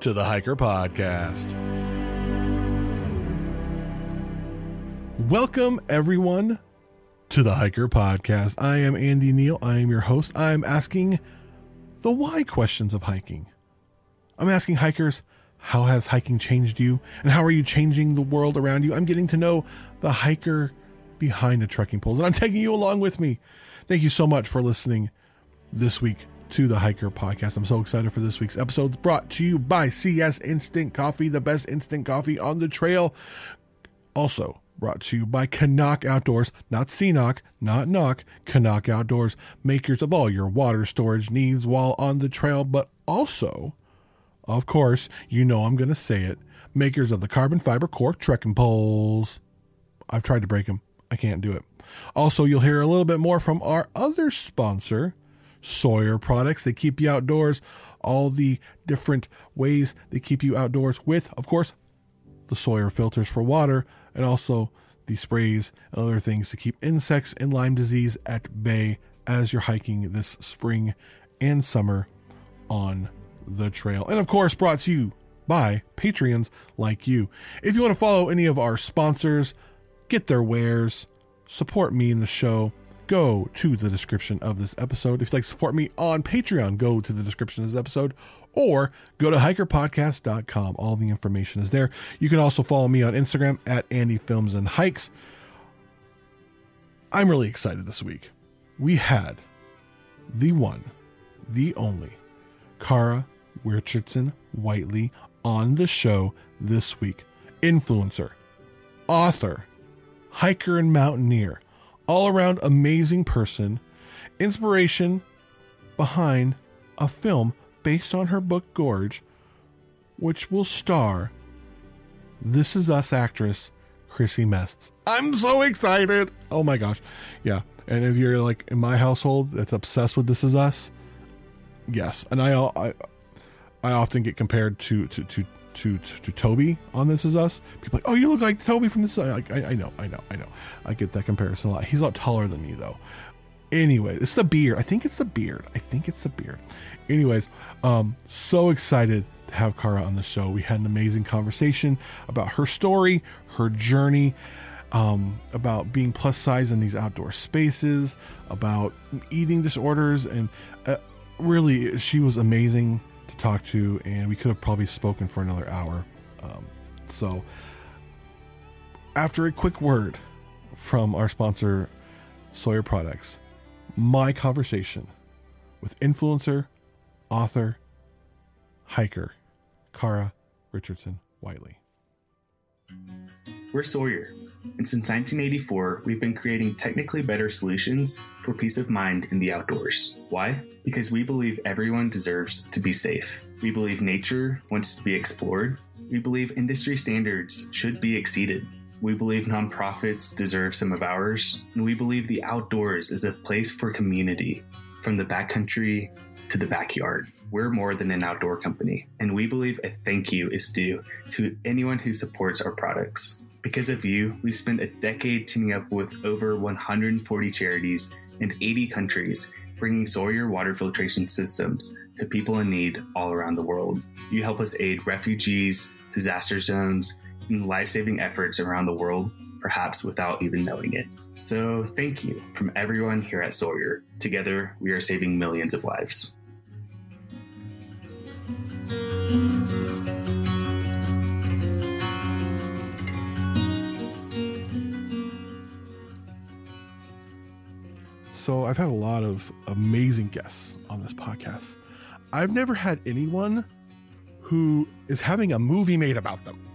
to the Hiker Podcast. Welcome, everyone, to the Hiker Podcast. I am Andy Neal. I am your host. I am asking the why questions of hiking. I'm asking hikers, how has hiking changed you? And how are you changing the world around you? I'm getting to know the hiker behind the trekking poles, and I'm taking you along with me. Thank you so much for listening this week to the Hiker Podcast. I'm so excited for this week's episode. Brought to you by CS Instant Coffee, the best instant coffee on the trail. Also brought to you by Canuck Outdoors, not CNOC, not Knock, Canuck Outdoors, makers of all your water storage needs while on the trail, but also, of course, you know I'm going to say it, makers of the carbon fiber cork trekking poles. I've tried to break them. I can't do it. Also, you'll hear a little bit more from our other sponsor, Sawyer Products. They keep you outdoors, all the different ways they keep you outdoors with, of course, the Sawyer filters for water and also the sprays and other things to keep insects and Lyme disease at bay as you're hiking this spring and summer on the trail. And of course, brought to you by Patreons like you. If you want to follow any of our sponsors, get their wares, support me in the show, go to the description of this episode. If you'd like to support me on Patreon, go to the description of this episode or go to hikerpodcast.com. All the information is there. You can also follow me on Instagram at Andy Films and Hikes. I'm really excited this week. We had the one, the only, Kara Richardson Whitely on the show this week. Influencer, author, hiker and mountaineer, all around amazing person, inspiration behind a film based on her book Gorge, which will star This Is Us actress Chrissy Metz. I'm so excited! Oh my gosh. Yeah. And if you're like in my household that's obsessed with This Is Us, yes. And I I, I often get compared to to to to, to, to Toby on This Is Us. People like, oh, you look like Toby from this. Like, I, I know, I know, I know. I get that comparison a lot. He's a lot taller than me though. Anyway, it's the beard. I think it's the beard. I think it's the beard. Anyways, um, so excited to have Kara on the show. We had an amazing conversation about her story, her journey, um, about being plus size in these outdoor spaces, about eating disorders, and uh, really, she was amazing talk to, and we could have probably spoken for another hour. Um, so, after a quick word from our sponsor, Sawyer Products, my conversation with influencer, author, hiker, Kara Richardson Whitely. We're Sawyer, and since 1984, we've been creating technically better solutions for peace of mind in the outdoors. Why? Because we believe everyone deserves to be safe. We believe nature wants to be explored. We believe industry standards should be exceeded. We believe nonprofits deserve some of ours. And we believe the outdoors is a place for community, from the backcountry to the backyard. We're more than an outdoor company, and we believe a thank you is due to anyone who supports our products. Because of you, we spent a decade teaming up with over 140 charities in 80 countries, bringing Sawyer water filtration systems to people in need all around the world. You help us aid refugees, disaster zones, and life saving efforts around the world, perhaps without even knowing it. So, thank you from everyone here at Sawyer. Together, we are saving millions of lives. So I've had a lot of amazing guests on this podcast. I've never had anyone who is having a movie made about them.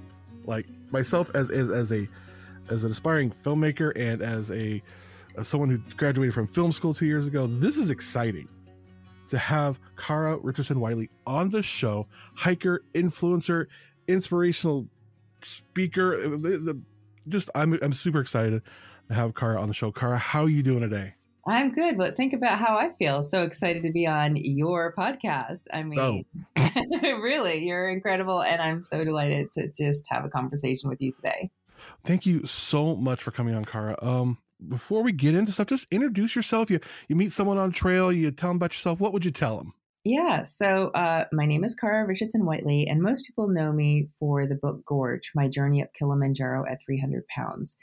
Like myself as as, as a as an aspiring filmmaker and as a as someone who graduated from film school two years ago, this is exciting to have Kara Richardson Whitely on the show, hiker, influencer, inspirational speaker. Just I'm I'm super excited to have Kara on the show. Kara, how are you doing today? I'm good, but think about how I feel. So excited to be on your podcast. I mean, oh. really, you're incredible. And I'm so delighted to just have a conversation with you today. Thank you so much for coming on, Kara. Um, before we get into stuff, just introduce yourself. You you meet someone on trail, you tell them about yourself. What would you tell them? Yeah, so uh, my name is Kara Richardson Whitely, and most people know me for the book Gorge My Journey Up Kilimanjaro at 300 Pounds.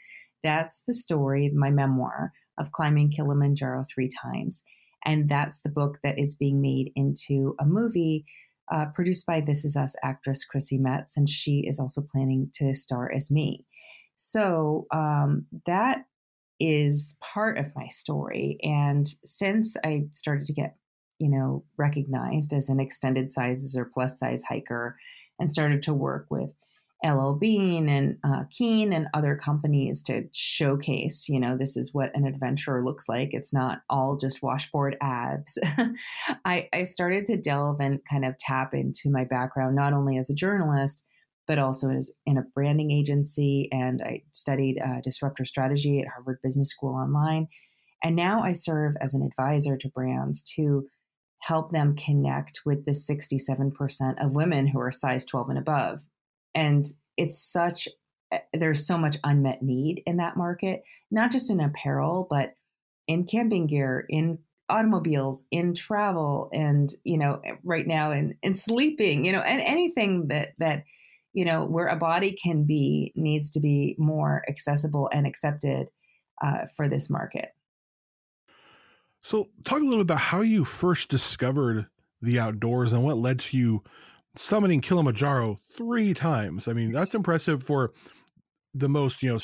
That's the story, my memoir of climbing Kilimanjaro three times. And that's the book that is being made into a movie uh, produced by This Is Us actress Chrissy Metz, and she is also planning to star as me. So um, that is part of my story. And since I started to get you know, recognized as an extended sizes or plus size hiker and started to work with LL Bean and uh, Keen and other companies to showcase, you know, this is what an adventurer looks like. It's not all just washboard abs. I, I started to delve and kind of tap into my background, not only as a journalist, but also as in a branding agency. And I studied uh, disruptor strategy at Harvard Business School online. And now I serve as an advisor to brands to help them connect with the 67% of women who are size 12 and above. And it's such, eh, there's so much unmet need in that market, not just in apparel, but in camping gear, in automobiles, in travel, and, you know, right now in, in sleeping, you know, and anything that, that, you know, where a body can be needs to be more accessible and accepted uh, for this market. So, talk a little about how you first discovered the outdoors and what led to you summiting Kilimanjaro three times. I mean, that's impressive for the most, you know,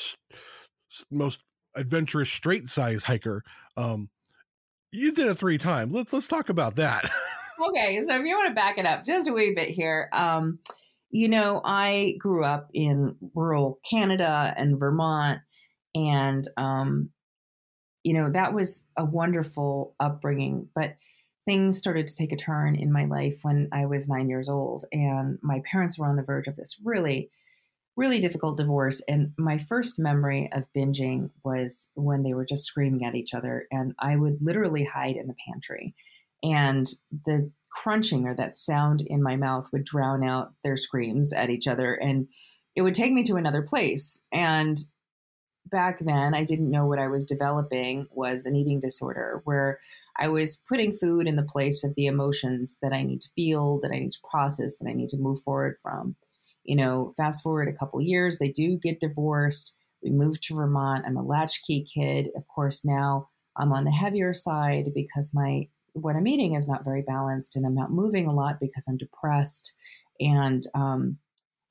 most adventurous straight size hiker. Um, you did it three times. Let's let's talk about that. okay, so if you want to back it up just a wee bit here, um, you know, I grew up in rural Canada and Vermont, and um, you know, that was a wonderful upbringing. But things started to take a turn in my life when I was nine years old, and my parents were on the verge of this really, really difficult divorce. And my first memory of binging was when they were just screaming at each other, and I would literally hide in the pantry. And the crunching or that sound in my mouth would drown out their screams at each other. And it would take me to another place. And back then I didn't know what I was developing was an eating disorder where I was putting food in the place of the emotions that I need to feel, that I need to process, that I need to move forward from. You know, fast forward a couple years, they do get divorced. We moved to Vermont. I'm a latchkey kid. Of course, now I'm on the heavier side because my what I'm eating is not very balanced, and I'm not moving a lot because I'm depressed. And um,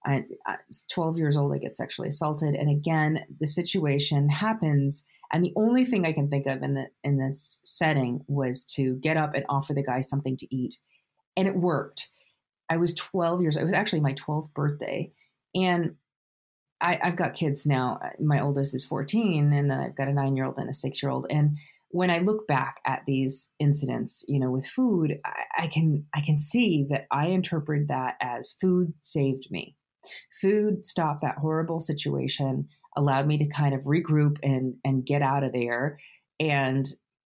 I, I 12 years old, I get sexually assaulted. And again, the situation happens. And the only thing I can think of in the in this setting was to get up and offer the guy something to eat. And it worked. I was 12 years, old, it was actually my 12th birthday. And I, I've got kids now. Uh, my oldest is 14, and then I've got a nine year old and a six year old. And when I look back at these incidents, you know, with food, I, I, can I can see that I interpret that as food saved me. Food stopped that horrible situation, allowed me to kind of regroup and and get out of there. And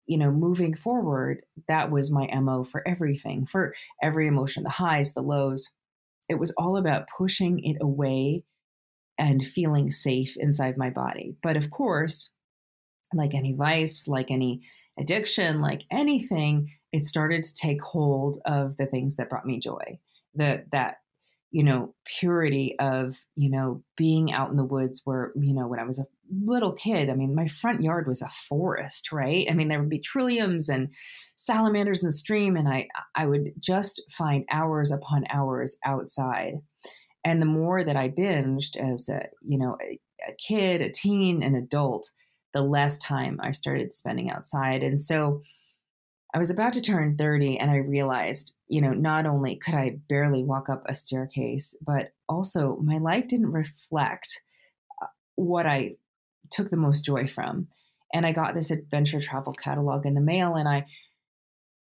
you know, moving forward, that was my MO for everything, for every emotion, the highs, the lows. It was all about pushing it away and feeling safe inside my body. But of course, like any vice, like any addiction, like anything, it started to take hold of the things that brought me joy. That that you know, purity of, you know, being out in the woods where, you know, when I was a little kid, I mean, my front yard was a forest, right? I mean, there would be trilliums and salamanders in the stream, and I, I would just find hours upon hours outside. And the more that I binged as a, you know, a, a kid, a teen, an adult, the less time I started spending outside. And so, I was about to turn 30 and I realized, you know, not only could I barely walk up a staircase, but also my life didn't reflect uh, what I took the most joy from. And I got this adventure travel catalog in the mail and I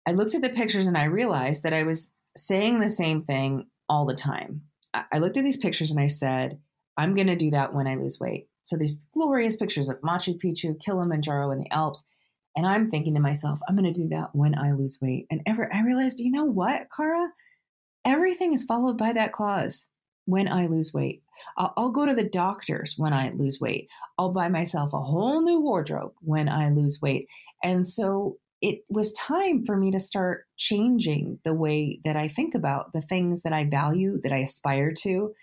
I looked at the pictures and I realized that I was saying the same thing all the time. I looked at these pictures and I said, I'm going to do that when I lose weight. So these glorious pictures of Machu Picchu, Kilimanjaro, and the Alps. And I'm thinking to myself, I'm going to do that when I lose weight. And ever, I realized, you know what, Kara? Everything is followed by that clause when I lose weight. I'll, I'll go to the doctors when I lose weight. I'll buy myself a whole new wardrobe when I lose weight. And so it was time for me to start changing the way that I think about the things that I value, that I aspire to,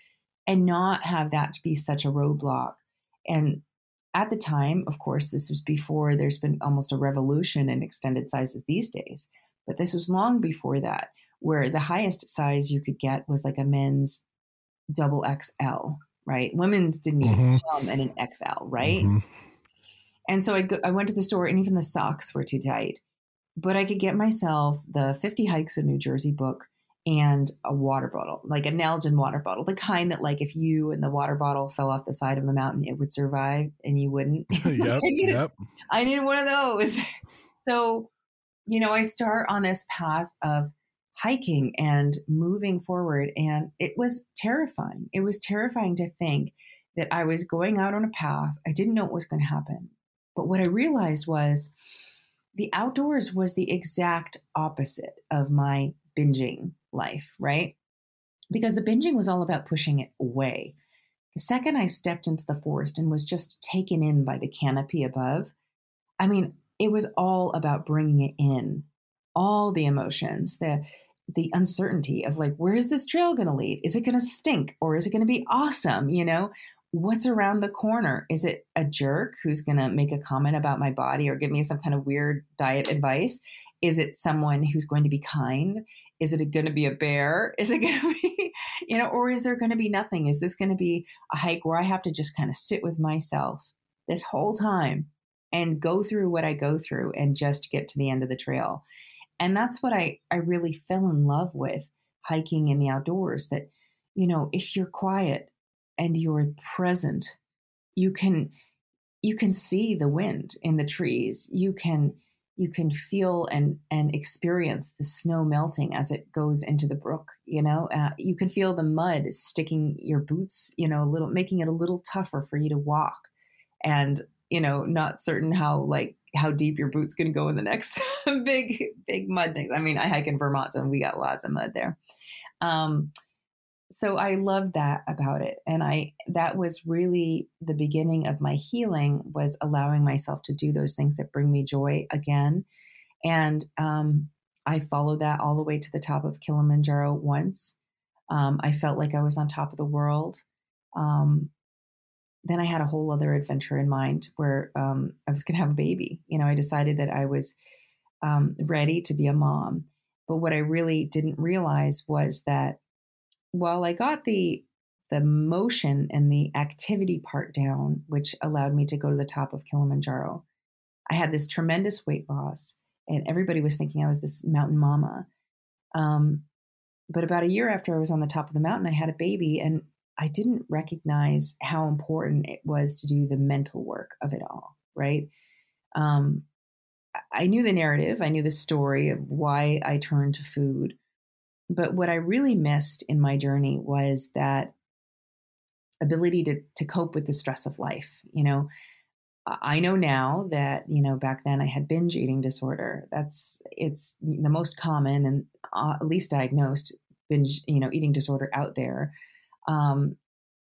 and not have that to be such a roadblock. And at the time, of course, this was before there's been almost a revolution in extended sizes these days, but this was long before that, where the highest size you could get was like a men's double XL, right? Women's didn't even Mhm. come in an XL, right? Mhm. And so I, go, I went to the store, and even the socks were too tight. But I could get myself the 50 Hikes in New Jersey book and a water bottle, like a Nalgene water bottle, the kind that, like, if you and the water bottle fell off the side of a mountain, it would survive and you wouldn't. yep. I needed, Yep. I needed one of those. So, you know, I start on this path of hiking and moving forward. And it was terrifying. It was terrifying to think that I was going out on a path. I didn't know what was going to happen. But what I realized was the outdoors was the exact opposite of my binging life, right? Because the binging was all about pushing it away. The second I stepped into the forest and was just taken in by the canopy above, I mean, it was all about bringing it in, all the emotions, the the uncertainty of like, where is this trail going to lead? Is it going to stink or is it going to be awesome? You know, what's around the corner? Is it a jerk who's going to make a comment about my body or give me some kind of weird diet advice? Is it someone who's going to be kind? Is it going to be a bear? Is it going to be, you know, or is there going to be nothing? Is this going to be a hike where I have to just kind of sit with myself this whole time and go through what I go through and just get to the end of the trail? And that's what I, I really fell in love with hiking in the outdoors that, you know, if you're quiet and you're present, you can you can see the wind in the trees. You can you can feel and and experience the snow melting as it goes into the brook you know? Uh, you can feel the mud sticking your boots you know a little making it a little tougher for you to walk. And you know not certain how like how deep your boots going to go in the next big big mud things. I mean i hike in vermont so we got lots of mud there. Um so i loved that about it and i that was really the beginning of my healing was allowing myself to do those things that bring me joy again and um, i followed that all the way to the top of kilimanjaro once. Um, i felt like i was on top of the world. Um, then i had a whole other adventure in mind where um, i was going to have a baby. You know i decided that i was um, ready to be a mom. But what i really didn't realize was that while I got the the motion and the activity part down, which allowed me to go to the top of Kilimanjaro, I had this tremendous weight loss, and everybody was thinking I was this mountain mama. Um, but about a year after I was on the top of the mountain, I had a baby, and I didn't recognize how important it was to do the mental work of it all. Right? Um, I knew the narrative, I knew the story of why I turned to food. But what I really missed in my journey was that ability to, to cope with the stress of life. You know, I know now that, you know, back then I had binge eating disorder. That's, it's the most common and uh, least diagnosed binge, you know, eating disorder out there. Um,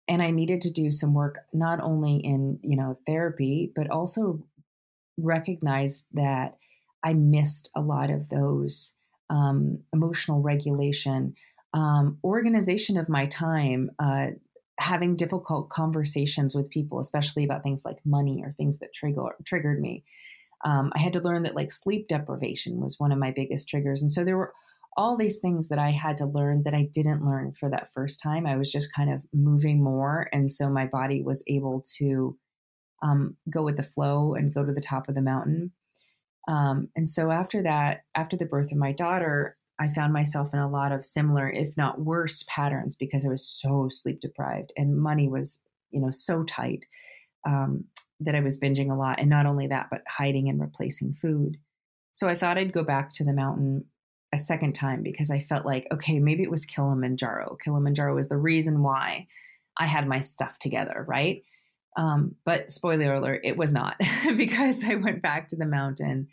and I needed to do some work, not only in, you know, therapy, but also recognize that I missed a lot of those um, emotional regulation, um, organization of my time, uh, having difficult conversations with people, especially about things like money or things that trigger triggered me. Um, I had to learn that like sleep deprivation was one of my biggest triggers, and so there were all these things that I had to learn that I didn't learn for that first time. I was just kind of moving more, and so my body was able to um, go with the flow and go to the top of the mountain. Um, and so after that, after the birth of my daughter, I found myself in a lot of similar, if not worse, patterns because I was so sleep deprived and money was, you know, so tight. Um, that I was binging a lot. And not only that, but hiding and replacing food. So I thought I'd go back to the mountain a second time because I felt like, okay, maybe it was Kilimanjaro. Kilimanjaro was the reason why I had my stuff together, right? Um, but spoiler alert, it was not because I went back to the mountain.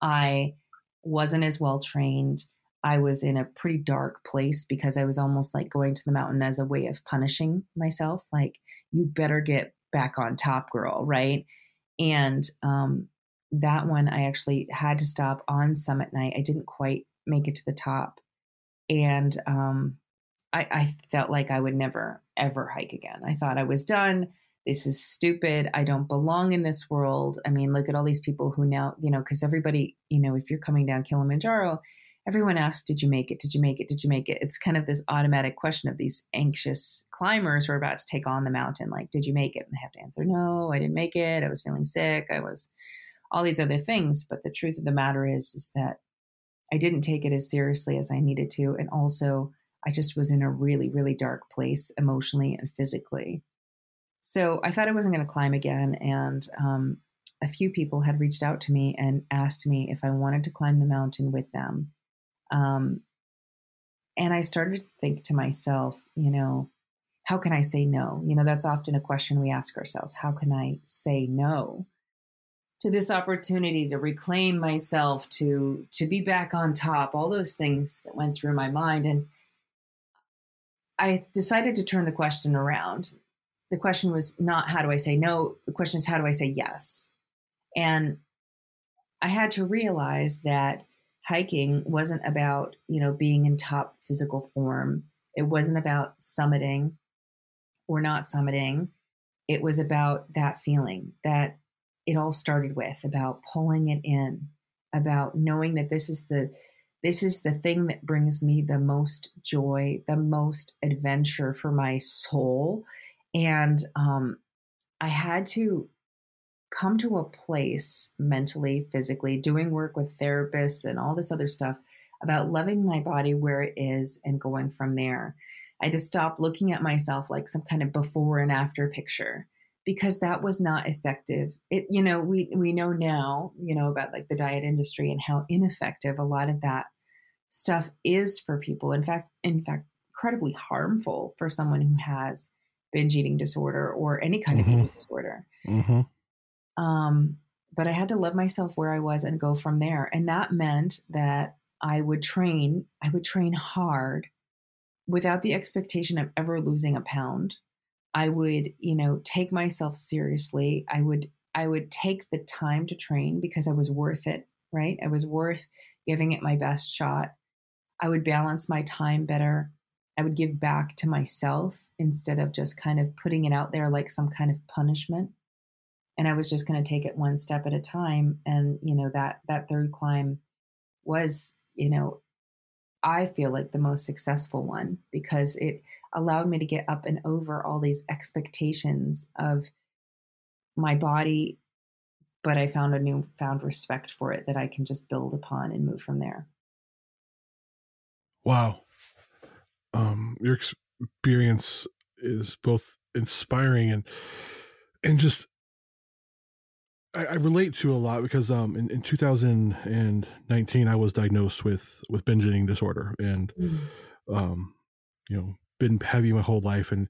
I wasn't as well trained. I was in a pretty dark place because I was almost like going to the mountain as a way of punishing myself. Like, you better get back on top, girl, right? And um, that one, I actually had to stop on summit night. I didn't quite make it to the top. And um, I, I felt like I would never, ever hike again. I thought I was done. This is stupid. I don't belong in this world. I mean, look at all these people who now, you know, because everybody, you know, if you're coming down Kilimanjaro, everyone asks, Did you make it? Did you make it? Did you make it? It's kind of this automatic question of these anxious climbers who are about to take on the mountain. Like, did you make it? And they have to answer, No, I didn't make it. I was feeling sick. I was all these other things. But the truth of the matter is, is that I didn't take it as seriously as I needed to. And also, I just was in a really, really dark place emotionally and physically. So I thought I wasn't going to climb again. And um, a few people had reached out to me and asked me if I wanted to climb the mountain with them. Um, and I started to think to myself, you know, how can I say no? You know, that's often a question we ask ourselves. How can I say no to this opportunity to reclaim myself, to to be back on top? All those things that went through my mind, and I decided to turn the question around. The question was not how do I say no. The question is how do I say yes, and I had to realize that hiking wasn't about, you know, being in top physical form. It wasn't about summiting or not summiting. It was about that feeling that it all started with about pulling it in, about knowing that this is the this is the thing that brings me the most joy, the most adventure for my soul. And um, I had to come to a place mentally, physically, doing work with therapists and all this other stuff about loving my body where it is and going from there. I had to stop looking at myself like some kind of before and after picture because that was not effective. It, you know, we we know now, you know, about like the diet industry and how ineffective a lot of that stuff is for people. In fact, in fact, incredibly harmful for someone who has binge eating disorder or any kind mm-hmm. of eating disorder. Mm-hmm. Um, but I had to love myself where I was and go from there. And that meant that I would train, I would train hard without the expectation of ever losing a pound. I would, you know, take myself seriously. I would I would take the time to train because I was worth it, right? I was worth giving it my best shot. I would balance my time better. I would give back to myself instead of just kind of putting it out there like some kind of punishment and I was just going to take it one step at a time. And you know that that third climb was, you know, I feel like the most successful one because it allowed me to get up and over all these expectations of my body, but I found a new found respect for it that I can just build upon and move from there. Wow. Um, your experience is both inspiring and and just I, I, relate to a lot because um in, in 2019 I was diagnosed with with binge eating disorder and mm. um you know been heavy my whole life and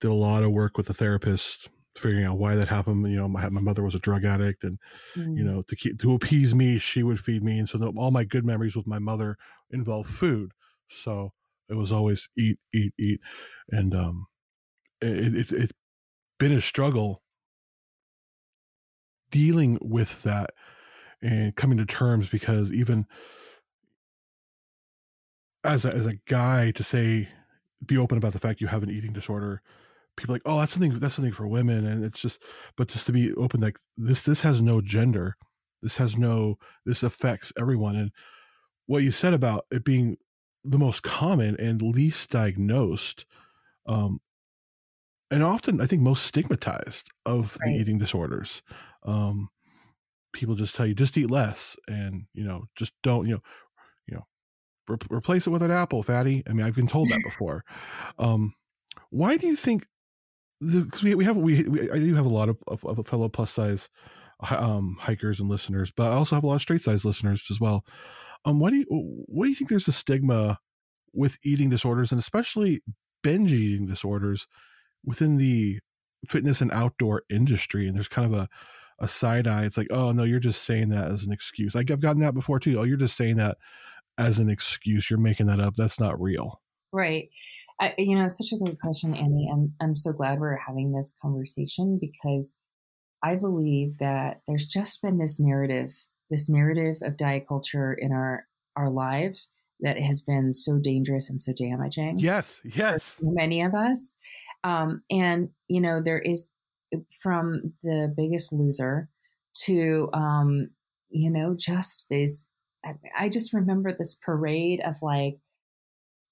did a lot of work with a therapist figuring out why that happened you know my, my mother was a drug addict and mm. you know to keep to appease me she would feed me and so the, all my good memories with my mother involve food so it was always eat eat eat and um it, it, it's been a struggle dealing with that and coming to terms because even as a, as a guy to say be open about the fact you have an eating disorder people like oh that's something that's something for women and it's just but just to be open like this this has no gender. This has no this affects everyone and what you said about it being the most common and least diagnosed um and often i think most stigmatized of right. the eating disorders um, people just tell you just eat less and you know just don't you know you know re- replace it with an apple fatty i mean i've been told that before um, why do you think because we, we have we, we I do have a lot of, of, of fellow plus size um, hikers and listeners, but I also have a lot of straight size listeners as well. Um, why do you what do you think there's a stigma with eating disorders and especially binge eating disorders within the fitness and outdoor industry? And there's kind of a a side eye. It's like, oh no, you're just saying that as an excuse. Like I've gotten that before too. Oh, you're just saying that as an excuse. You're making that up. That's not real. Right. I, you know, such a great question, Annie. And I'm so glad we're having this conversation because I believe that there's just been this narrative, this narrative of diet culture in our our lives that has been so dangerous and so damaging. Yes, yes. For many of us. Um, and, you know, there is from the biggest loser to, um, you know, just this. I just remember this parade of like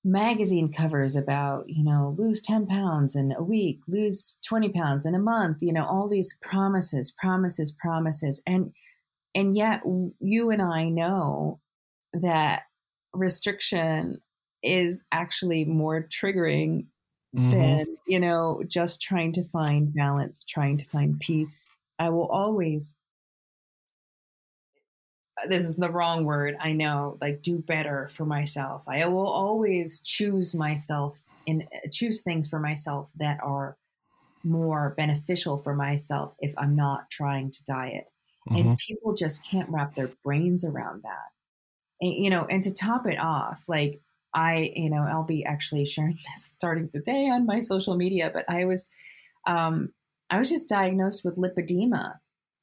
magazine covers about, you know, lose 10 pounds in a week, lose 20 pounds in a month, you know, all these promises, promises, promises. And, and yet you and I know that restriction is actually more triggering mm-hmm. than, you know, just trying to find balance, trying to find peace. I will always this is the wrong word i know like do better for myself i will always choose myself and choose things for myself that are more beneficial for myself if i'm not trying to diet mm-hmm. and people just can't wrap their brains around that and, you know and to top it off like i you know i'll be actually sharing this starting today on my social media but i was um i was just diagnosed with lipedema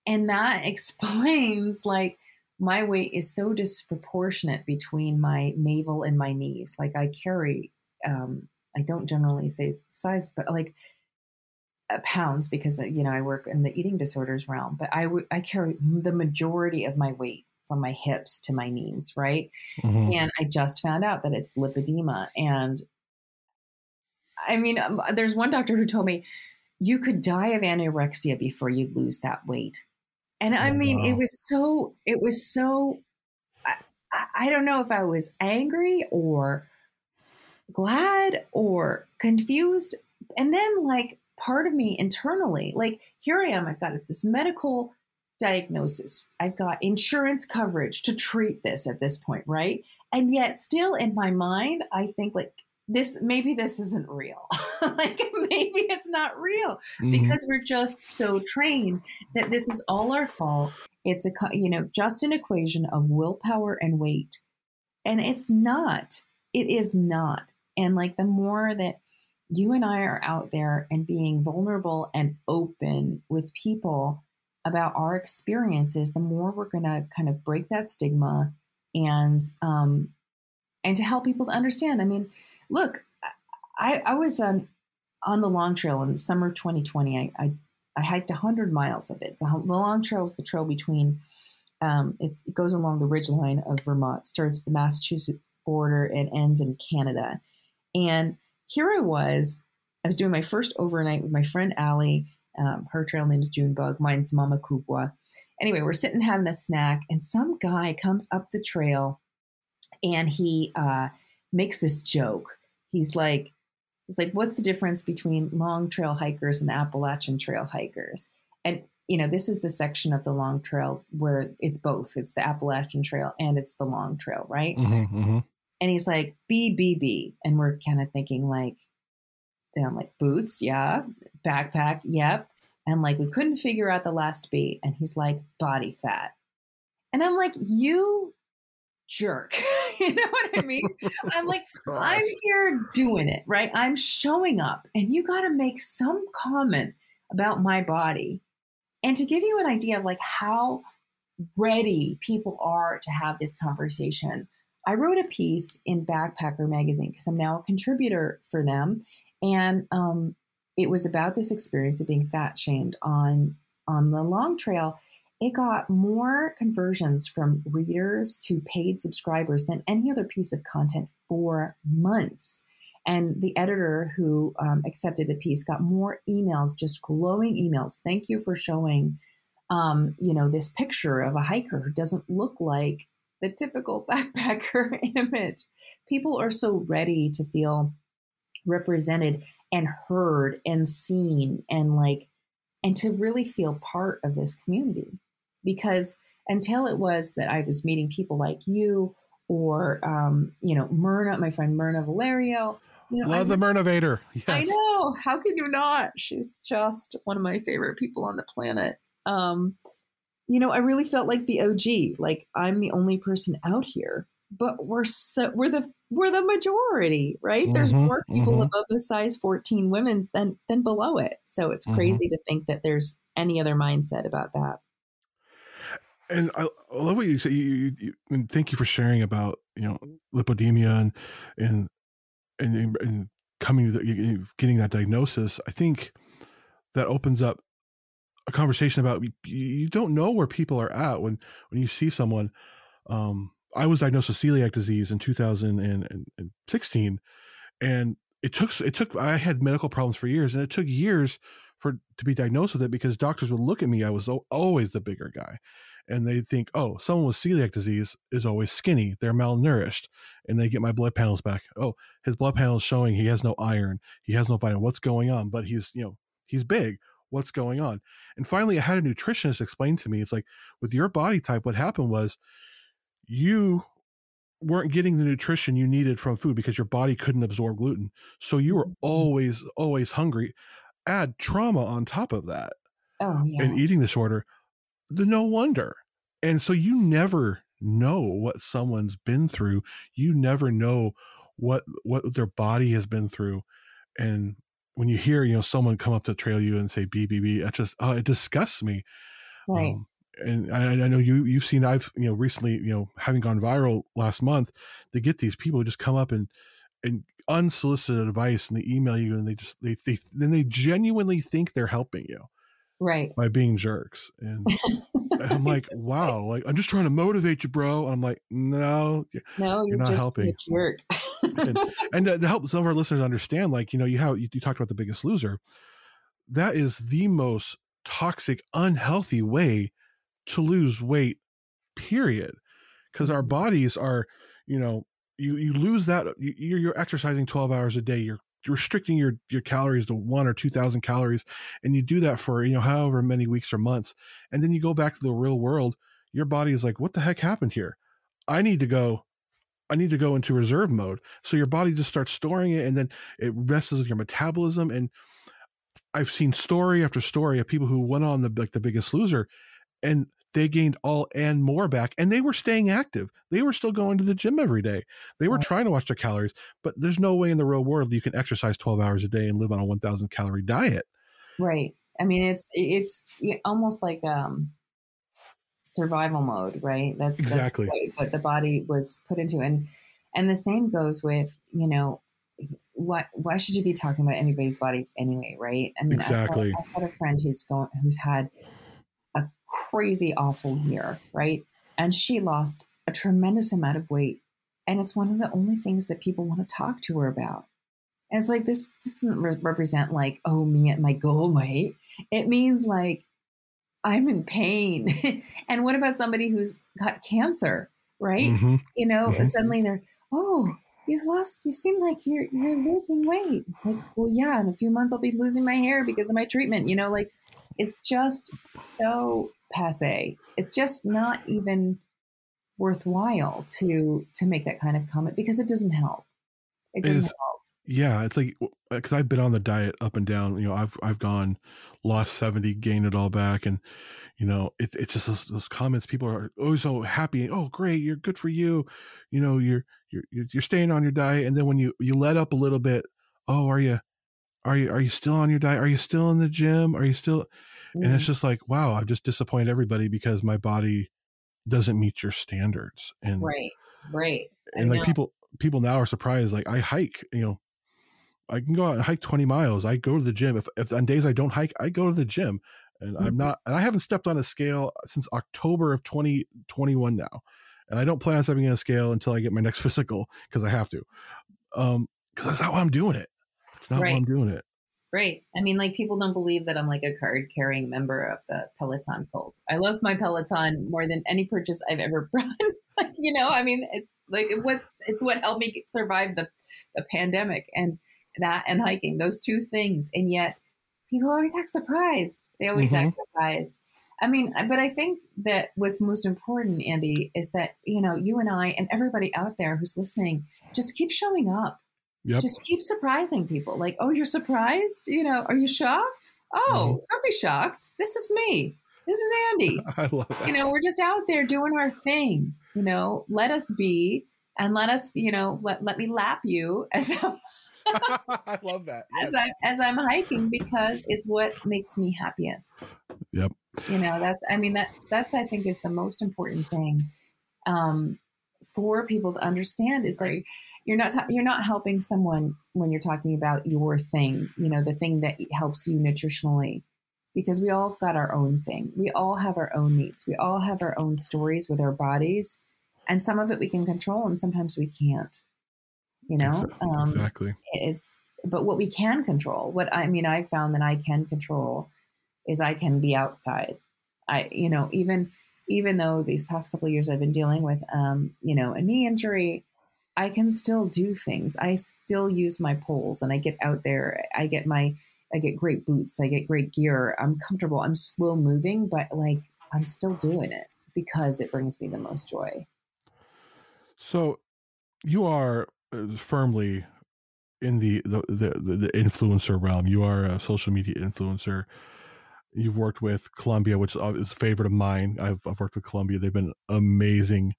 and that explains like my weight is so disproportionate between my navel and my knees. Like I carry, um, I don't generally say size, but like pounds because uh, you know I work in the eating disorders realm. But I, w- I carry the majority of my weight from my hips to my knees, right? Mm-hmm. And I just found out that it's lipedema, and I mean, um, there's one doctor who told me you could die of anorexia before you lose that weight. And I oh, mean, wow. it was so, it was so, I, I don't know if I was angry or glad or confused. And then, like, part of me internally, like, here I am, I've got this medical diagnosis, I've got insurance coverage to treat this at this point, right? And yet, still in my mind, I think, like, this maybe this isn't real. like maybe it's not real mm-hmm. because we're just so trained that this is all our fault. It's a you know just an equation of willpower and weight, and it's not. It is not. And like the more that you and I are out there and being vulnerable and open with people about our experiences, the more we're going to kind of break that stigma and um, and to help people to understand. I mean, look, I, I was um, on the long trail in the summer of 2020. I, I, I hiked 100 miles of it. The, the, long trail is the trail between, um, it, it, goes along the ridge line of Vermont, starts at the Massachusetts border and ends in Canada. And here I was, I was doing my first overnight with my friend Allie. Um, her trail name is Junebug, mine's Mama Kubwa. Anyway, we're sitting having a snack, and some guy comes up the trail and he uh, makes this joke. He's like, he's like, what's the difference between long trail hikers and Appalachian trail hikers? And you know, this is the section of the long trail where it's both. It's the Appalachian Trail and it's the long trail, right? Mm-hmm, mm-hmm. And he's like, B, B, B. And we're kind of thinking like, and I'm like, boots, yeah. Backpack, yep. And like, we couldn't figure out the last B. And he's like, body fat. And I'm like, you jerk. you know what I mean? Oh, I'm like, I'm here doing it, right? I'm showing up, and you got to make some comment about my body. And to give you an idea of like how ready people are to have this conversation, I wrote a piece in Backpacker magazine because I'm now a contributor for them, and um, it was about this experience of being fat shamed on on the long trail it got more conversions from readers to paid subscribers than any other piece of content for months. And the editor who um, accepted the piece got more emails, just glowing emails. Thank you for showing, um, you know, this picture of a hiker who doesn't look like the typical backpacker image. People are so ready to feel represented and heard and seen and like and to really feel part of this community because until it was that I was meeting people like you or um, you know Mirna, my friend Mirna Valerio. You know, Love the Mirnavator. Yes. I know. How can you not? She's just one of my favorite people on the planet. Um, you know, I really felt like the OG. Like I'm the only person out here, but we're so we're the we're the majority, right? There's Mhm, more people mhm. above the size 14 women's than than below it. So it's Mhm. crazy to think that there's any other mindset about that. and I, I love what you say. You, you, you, and thank you for sharing about you know lipodemia and and and, and coming to the, getting that diagnosis. I think that opens up a conversation about you, don't know where people are at when when you see someone. Um, I was diagnosed with celiac disease in 2016, and it took it took I had medical problems for years, and it took years for to be diagnosed with it because doctors would look at me. I was always the bigger guy, and they think, oh, someone with celiac disease is always skinny. They're malnourished, and they get my blood panels back. Oh, his blood panel is showing he has no iron, he has no vitamin. What's going on? But he's you know he's big. What's going on? And finally, I had a nutritionist explain to me. It's like with your body type, what happened was you weren't getting the nutrition you needed from food because your body couldn't absorb gluten. So you were mm. always, always hungry. Add trauma on top of that Oh yeah. and eating disorder, the no wonder. And so you never know what someone's been through. You never know what what their body has been through. And when you hear, you know, someone come up to trail you and say BBB, it just oh, it disgusts me. right. Um, and I, I know you you've seen I've you know recently you know having gone viral last month, they get these people who just come up and and unsolicited advice and they email you and they just they they then they genuinely think they're helping you right. by being jerks and I'm like wow like I'm just trying to motivate you bro and I'm like no No, you're, not just helping. a jerk. And, and to, to help some of our listeners understand like you know you how you, you talked about the biggest loser. That is the most toxic unhealthy way to lose weight period. Because our mm-hmm. bodies are you know you you lose that you, you're, you're exercising 12 hours a day. You're restricting your your calories to one or two thousand calories and you do that for you know however many weeks or months and then you go back to the real world your body is like what the heck happened here? I need to go i need to go into reserve mode. So your body just starts storing it and then it messes with your metabolism and i've seen story after story of people who went on the like the biggest loser and they gained all and more back and they were staying active. They were still going to the gym every day. They were trying to watch their calories but there's no way in the real world you can exercise 12 hours a day and live on a 1000 calorie diet. Right. I mean, it's it's almost like um survival mode, right? That's Exactly. That's what the body was put into, and and the same goes with you know. Why, why should you be talking about anybody's bodies anyway, right? I mean, I've got- Exactly. I've got a friend who's going, who's had a crazy awful year, right? And she lost a tremendous amount of weight. And it's one of the only things that people want to talk to her about. And it's like, this, this doesn't re- represent like, oh, me at my goal weight. It means like, I'm in pain. and what about somebody who's got cancer, right? Mhm. You know, Mhm. suddenly they're, oh, you've lost, you seem like you're, you're losing weight. It's like, well, yeah, in a few months I'll be losing my hair because of my treatment. You know, like it's just so passe. It's just not even worthwhile to to make that kind of comment because it doesn't help. It doesn't It's- help. Yeah it's like because uh, i've been on the diet up and down you know i've i've gone lost 70 gained it all back and you know it, it's just those, those comments people are oh, always so happy oh great you're good for you you know you're you're you're staying on your diet and then when you you let up a little bit oh are you are you are you still on your diet are you still in the gym are you still and it's mm. just like wow i've just disappointed everybody because my body doesn't meet your standards and right, right. I and like know. people people now are surprised like i hike you know i can go out and hike 20 miles i go to the gym if, if on days i don't hike i go to the gym and i'm Mhm. not and i haven't stepped on a scale since october of 2021 now and i don't plan on stepping on a scale until i get my next physical because i have to um because that's not why i'm doing it it's not why i'm doing it Right. I mean, like people don't believe that I'm like a card carrying member of the Peloton cult. I love my Peloton more than any purchase I've ever done. you know, I mean, it's like what's it's what helped me survive the the pandemic. And that and hiking, those two things. And yet people always act surprised. They always Mhm. act surprised. I mean, but I think that what's most important, Andy, is that, you know, you and I and everybody out there who's listening, just keep showing up. Yep. Just keep surprising people. Like, oh, you're surprised? You know, are you shocked? Oh, Mm-hmm. don't be shocked. This is me. This is Andy. I love that. you know, we're just out there doing our thing. You know, let us be and let us, you know, let, let me lap you as I love that. as I as I'm hiking because it's what makes me happiest. Yep. You know, that's I mean that that's I think is the most important thing um, for people to understand is like you're not ta- you're not helping someone when you're talking about your thing. You know, the thing that helps you nutritionally. Because we all have got our own thing. We all have our own needs. We all have our own stories with our bodies. And some of it we can control and sometimes we can't. You know? Um, exactly. it's but what we can control what i mean i found that i can control is i can be outside i you know even even though these past couple of years i've been dealing with um you know a knee injury i can still do things i still use my poles and i get out there i get my i get great boots i get great gear i'm comfortable i'm slow moving but like i'm still doing it because it brings me the most joy So you are firmly in the the, the the influencer realm. You are a social media influencer. You've worked with Columbia, which is a favorite of mine. I've, I've worked with Columbia. They've been amazing,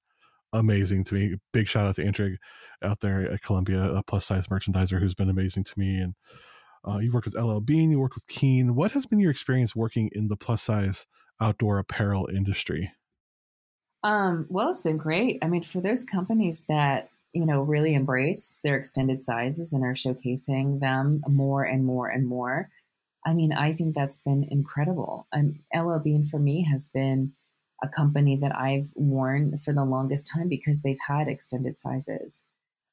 amazing to me. Big shout out to Andrea out there at Columbia, a plus size merchandiser who's been amazing to me. And uh, you worked with LL Bean, you worked with Keen. What has been your experience working in the plus size outdoor apparel industry? Um, well, it's been great. I mean, for those companies that, you know, really embrace their extended sizes and are showcasing them more and more and more. I mean, I think that's been incredible. Um, LL Bean for me has been a company that I've worn for the longest time because they've had extended sizes.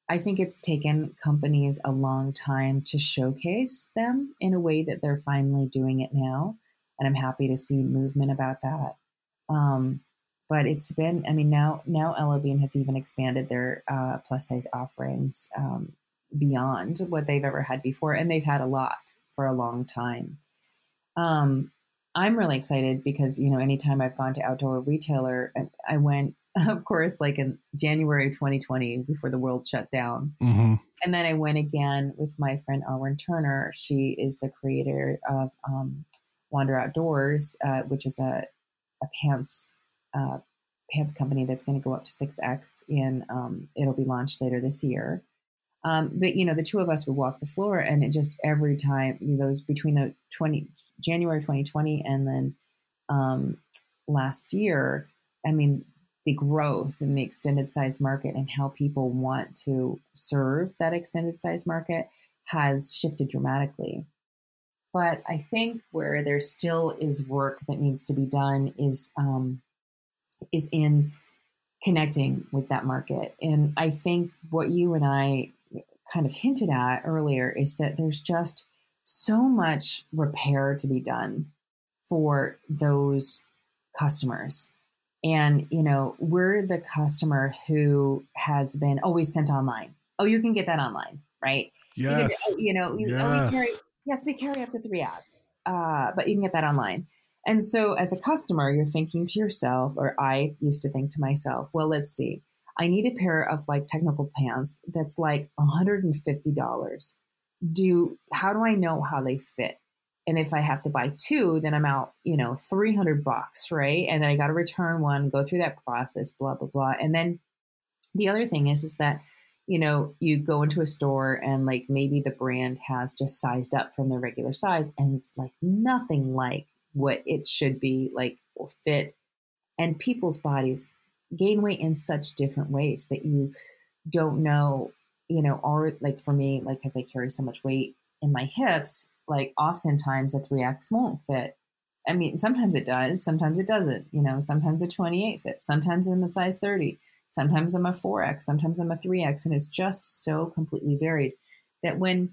I think it's taken companies a long time to showcase them in a way that they're finally doing it now. And I'm happy to see movement about that. Um, but it's been i mean now now LL Bean has even expanded their uh, plus size offerings um, beyond what they've ever had before and they've had a lot for a long time um, i'm really excited because you know anytime i've gone to outdoor retailer I- i went of course like in january 2020 before the world shut down Mm-hmm. and then I went again with my friend Arwen Turner. She is the creator of um, Wander Outdoors, uh, which is a, a pants uh, pants company that's going to go up to six X, and um, it'll be launched later this year. Um, but you know, the two of us would walk the floor, and it just every time you know, those between the twenty January 2020 and then um, last year, I mean, the growth in the extended size market and how people want to serve that extended size market has shifted dramatically. But I think where there still is work that needs to be done is um, is in connecting with that market. And I think what you and I kind of hinted at earlier is that there's just so much repair to be done for those customers. And, you know, we're the customer who has been always sent online. Oh, you can get that online, right? You, can, Yes. you know, you, oh, Yes. we carry, yes, we carry up to three X, uh, but you can get that online. And so, as a customer, you're thinking to yourself, or I used to think to myself, well, let's see, I need a pair of like technical pants that's like $150. Do how do I know how they fit? And if I have to buy two, then I'm out, you know, 300 bucks, right? And then I got to return one, go through that process, blah, blah, blah. And then the other thing is, is that, you know, you go into a store and like maybe the brand has just sized up from their regular size and it's like nothing like what it should be like or fit. And people's bodies gain weight in such different ways that you don't know, you know, or like for me, like, cause I carry so much weight in my hips, like oftentimes a 3X won't fit. I mean, sometimes it does, sometimes it doesn't. You know, sometimes a 28 fits, sometimes I'm a size 30, sometimes I'm a 4X, sometimes I'm a 3X. And it's just so completely varied that when,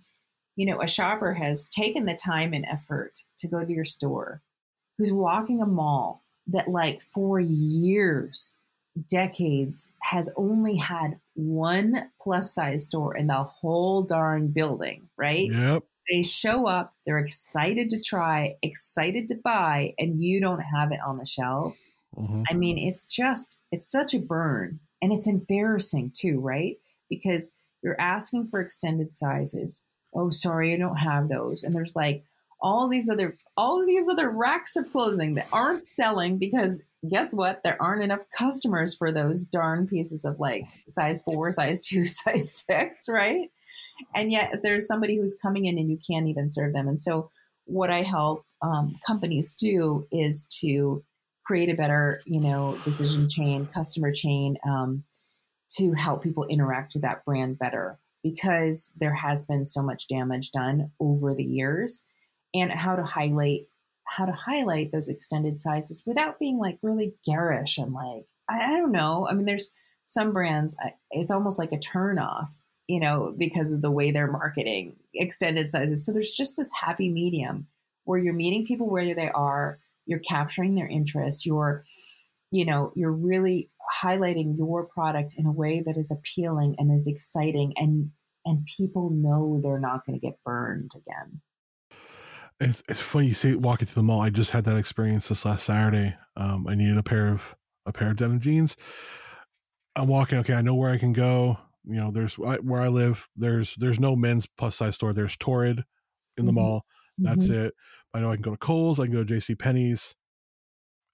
you know, a shopper has taken the time and effort to go to your store, who's walking a mall that, like, for years, decades, has only had one plus size store in the whole darn building, right? Yep. They show up, they're excited to try, excited to buy, and you don't have it on the shelves. hmm I mean, it's just, it's such a burn. And it's embarrassing too, right? Because you're asking for extended sizes. Oh, sorry, I don't have those. And there's like all these other, all these other racks of clothing that aren't selling because guess what? There aren't enough customers for those darn pieces of like size four, size two, size six, right? And yet there's somebody who's coming in and you can't even serve them. And so what I help um, companies do is to create a better, you know, decision chain, customer chain, um, to help people interact with that brand better because there has been so much damage done over the years, and how to highlight how to highlight those extended sizes without being like really garish and like I, I don't know. I mean, there's some brands it's almost like a turn off, you know, because of the way they're marketing extended sizes. So there's just this happy medium where you're meeting people where they are, you're capturing their interest, you're, you know, you're really highlighting your product in a way that is appealing and is exciting and and people know they're not going to get burned again. It's, it's funny you say walking through the mall. I just had that experience this last Saturday. Um, I needed a pair of a pair of denim jeans. I'm walking. Okay, I know where I can go. You know, there's I, where I live. There's there's no men's plus size store. There's Torrid in the Mhm. mall. That's Mhm. it. I know I can go to Kohl's. I can go to J.C. Penney's,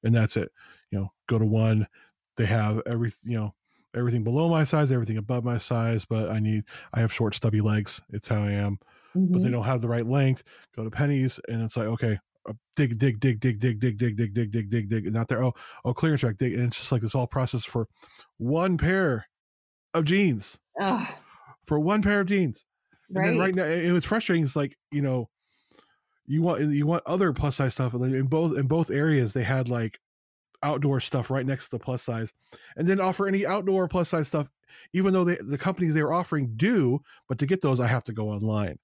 and that's it. Go to one. They have every you know everything below my size, everything above my size. But I need I have short, stubby legs. It's how I am but they Mhm. don't have the right length. Go to Penney's, and it's like, okay, uh, dig, dig, dig, dig, dig, dig, dig, dig, dig, dig, dig, dig, and not there. Oh, oh, clearance rack, dig, and it's just like this whole process for one pair of jeans, Ugh, for one pair of jeans. And then right now, it was frustrating. It's like you know, you want you want other plus size stuff, and then in both in both areas they had like outdoor stuff right next to the plus size, and then offer any outdoor plus size stuff, even though they, the companies they're offering do. But to get those, I have to go online,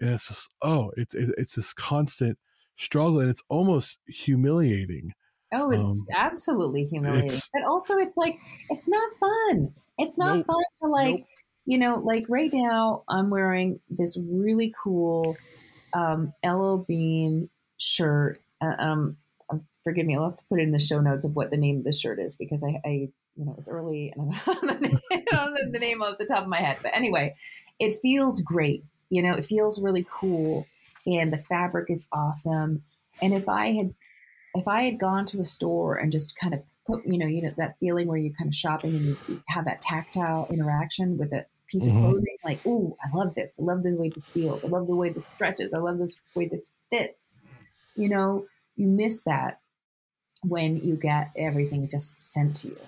and it's just oh, it's it's this constant struggle, and it's almost humiliating. Oh, it's Um, absolutely humiliating. it's- but also, it's like, it's not fun. It's not Nope. fun to, like, Nope. you know, like right now, I'm wearing this really cool um, LL Bean shirt. Uh, um, forgive me, I'll have to put in the show notes of what the name of the shirt is because I, I you know, it's early and I don't know the name, I don't know the name off the top of my head. But anyway, it feels great. You know, it feels really cool, and the fabric is awesome. And if I had if I had gone to a store and just kind of put, you know, you know that feeling where you're kind of shopping and you, you have that tactile interaction with a piece Mhm. of clothing, like, oh, I love this. I love the way this feels. I love the way this stretches. I love the way this fits. You know, you miss that when you get everything just sent to you,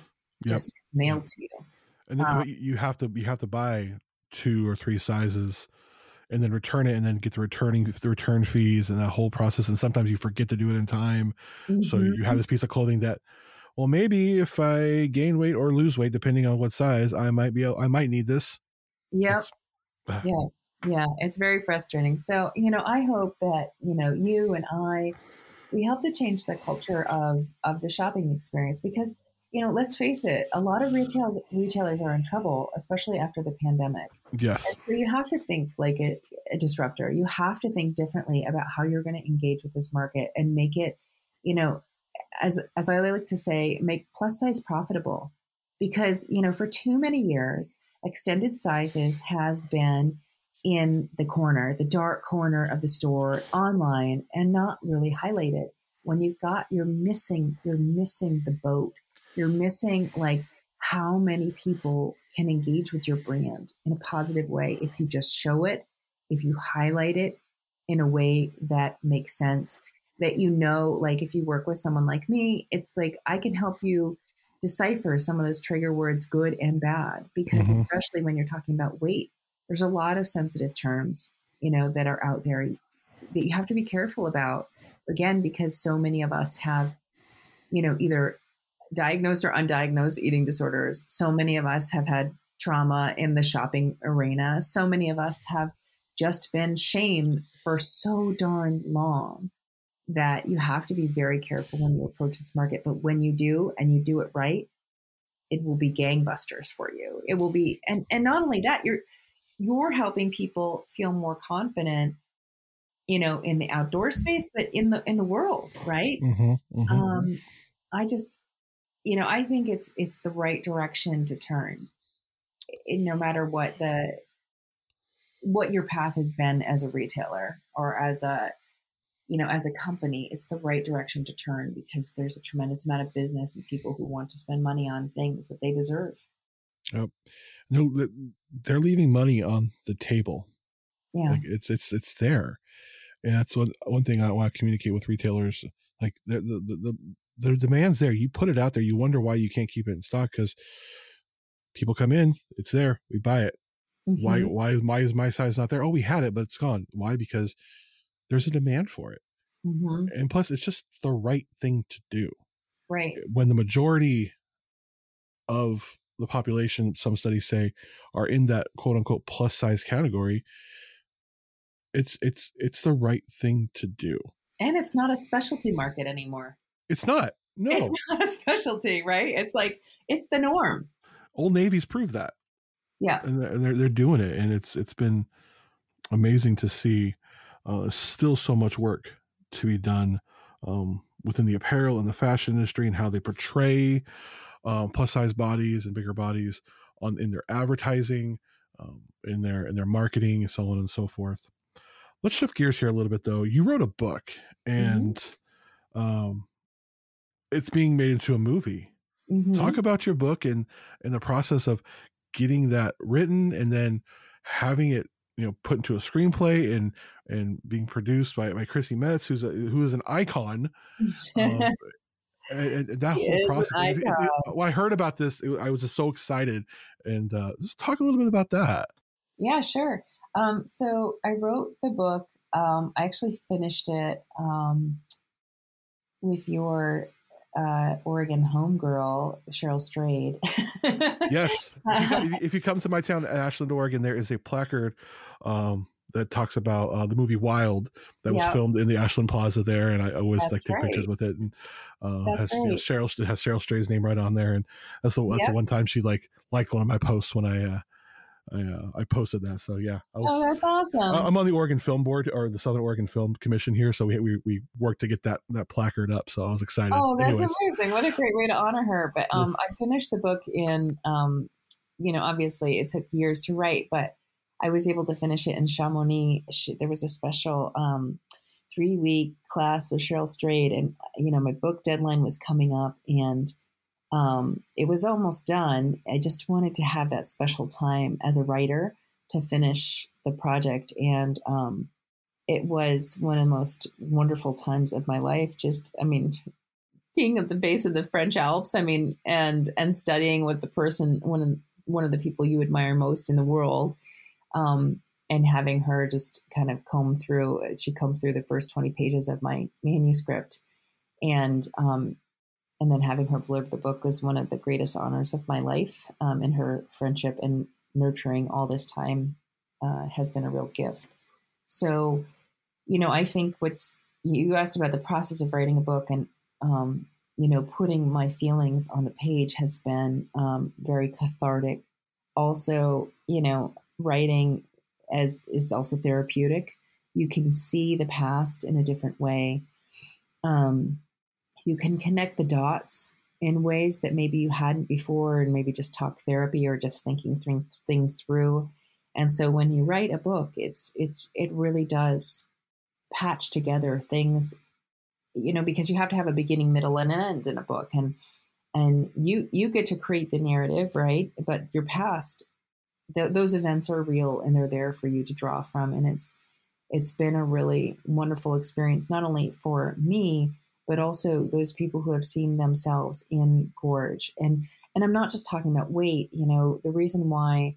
Yep. just mailed to you. And then but you- have to you have to buy two or three sizes and then return it and then get the returning the return fees and that whole process and sometimes you forget to do it in time so Mhm. you have this piece of clothing that well maybe if i gain weight or lose weight depending on what size i might be able, i might need this Yep. Ah, Yeah. Yeah. It's very frustrating. So, you know, I hope that, you know, you and I, we help to change the culture of, of the shopping experience because, you know, let's face it, a lot of retails, retailers are in trouble, especially after the pandemic. yes And so you have to think like a, a disruptor. You have to think differently about how you're going to engage with this market and make it, you know, as as I like to say, make plus size profitable. Because, you know, for too many years, extended sizes has been in the corner, the dark corner of the store online and not really highlighted. When you've got you're missing, you're missing the boat. You're missing like how many people can engage with your brand in a positive way if you just show it, if you highlight it in a way that makes sense, that you know, like if you work with someone like me, it's like I can help you decipher some of those trigger words, good and bad, because Mhm. especially when you're talking about weight, there's a lot of sensitive terms, you know, that are out there that you have to be careful about. Again, because so many of us have, you know, either diagnosed or undiagnosed eating disorders. So many of us have had trauma in the shopping arena. So many of us have just been shamed for so darn long that you have to be very careful when you approach this market. But when you do and you do it right, it will be gangbusters for you. It will be, and and not only that, you're you're helping people feel more confident, you know, in the outdoor space, but in the in the world, right? Mm-hmm, mm-hmm. Um, I just, you know, I think it's it's the right direction to turn, no matter what the what your path has been as a retailer or as a you know as a company it's the right direction to turn because there's a tremendous amount of business and people who want to spend money on things that they deserve yep they're, they're leaving money on the table yeah like it's it's it's there and that's one one thing i want to communicate with retailers like the the the, the demand's there you put it out there you wonder why you can't keep it in stock because people come in it's there we buy it Mm-hmm. Why why why is my size not there? Oh, we had it, but it's gone. Why? Because there's a demand for it. Mm-hmm. And plus it's just the right thing to do. Right. When the majority of the population, some studies say, are in that quote unquote plus size category, it's it's it's the right thing to do. And it's not a specialty market anymore. It's not. No. It's not a specialty, right? It's like it's the norm. Old Navy's proved that. Yeah, and they're they're doing it, and it's it's been amazing to see. Uh, still so much work to be done um, within the apparel and the fashion industry, and how they portray um, plus size bodies and bigger bodies on in their advertising, um, in their in their marketing, and so on and so forth. Let's shift gears here a little bit, though. You wrote a book, and mm-hmm. um, it's being made into a movie. Mm-hmm. Talk about your book and and the process of getting that written and then having it you know put into a screenplay and and being produced by by Chrissy Metz, who's a who is an icon. Um, and, and, that whole process. It, it, when I heard about this, I was just so excited. And uh, just talk a little bit about that. Yeah, sure. Um, so I wrote the book. Um, I actually finished it um, with your uh, Oregon homegirl, Cheryl Strayed. yes. If you, if you, come to my town, Ashland, Oregon, there is a placard um, that talks about uh, the movie Wild that was filmed in the Ashland Plaza there. And I always that's like take right. pictures with it. And uh, has, right. you know, Cheryl has Cheryl Strayed's name right on there. And that's the, that's yep. the one time she like liked one of my posts when I, uh, I, uh, I posted that. So yeah, was, oh, that's awesome. I'm on the Oregon Film Board or the Southern Oregon Film Commission here, so we we we worked to get that that placard up. So I was excited. Oh, that's Anyways. amazing! What a great way to honor her. But um, I finished the book in um, you know, obviously it took years to write, but I was able to finish it in Chamonix. She, there was a special um, three week class with Cheryl Strayed, and you know, my book deadline was coming up, and um, it was almost done. I just wanted to have that special time as a writer to finish the project. And um, it was one of the most wonderful times of my life. Just, I mean, being at the base of the French Alps, I mean, and and studying with the person, one of one of the people you admire most in the world, um, and having her just kind of comb through. She combed through the first twenty pages of my manuscript, and um, and then having her blurb the book was one of the greatest honors of my life. Um, and her friendship and nurturing all this time uh, has been a real gift. So, you know, I think what's you asked about the process of writing a book, and um, you know, putting my feelings on the page has been um, very cathartic. Also, you know, writing as is also therapeutic. You can see the past in a different way. Um, you can connect the dots in ways that maybe you hadn't before and maybe just talk therapy or just thinking th- things through and so when you write a book it's it's it really does patch together things you know because you have to have a beginning middle and an end in a book and and you you get to create the narrative right but your past th- those events are real and they're there for you to draw from and it's it's been a really wonderful experience not only for me but also those people who have seen themselves in gorge. And and i'm not just talking about weight you know the reason why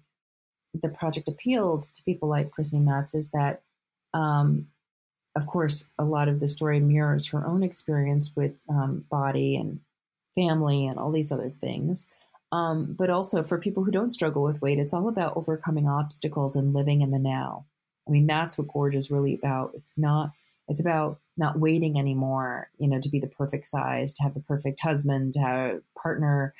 the project appealed to people like chrissy metz is that um, of course a lot of the story mirrors her own experience with um, body and family and all these other things um, but also for people who don't struggle with weight it's all about overcoming obstacles and living in the now. I mean that's what gorge is really about. It's not it's about not waiting anymore, you know, to be the perfect size, to have the perfect husband, to have a partner,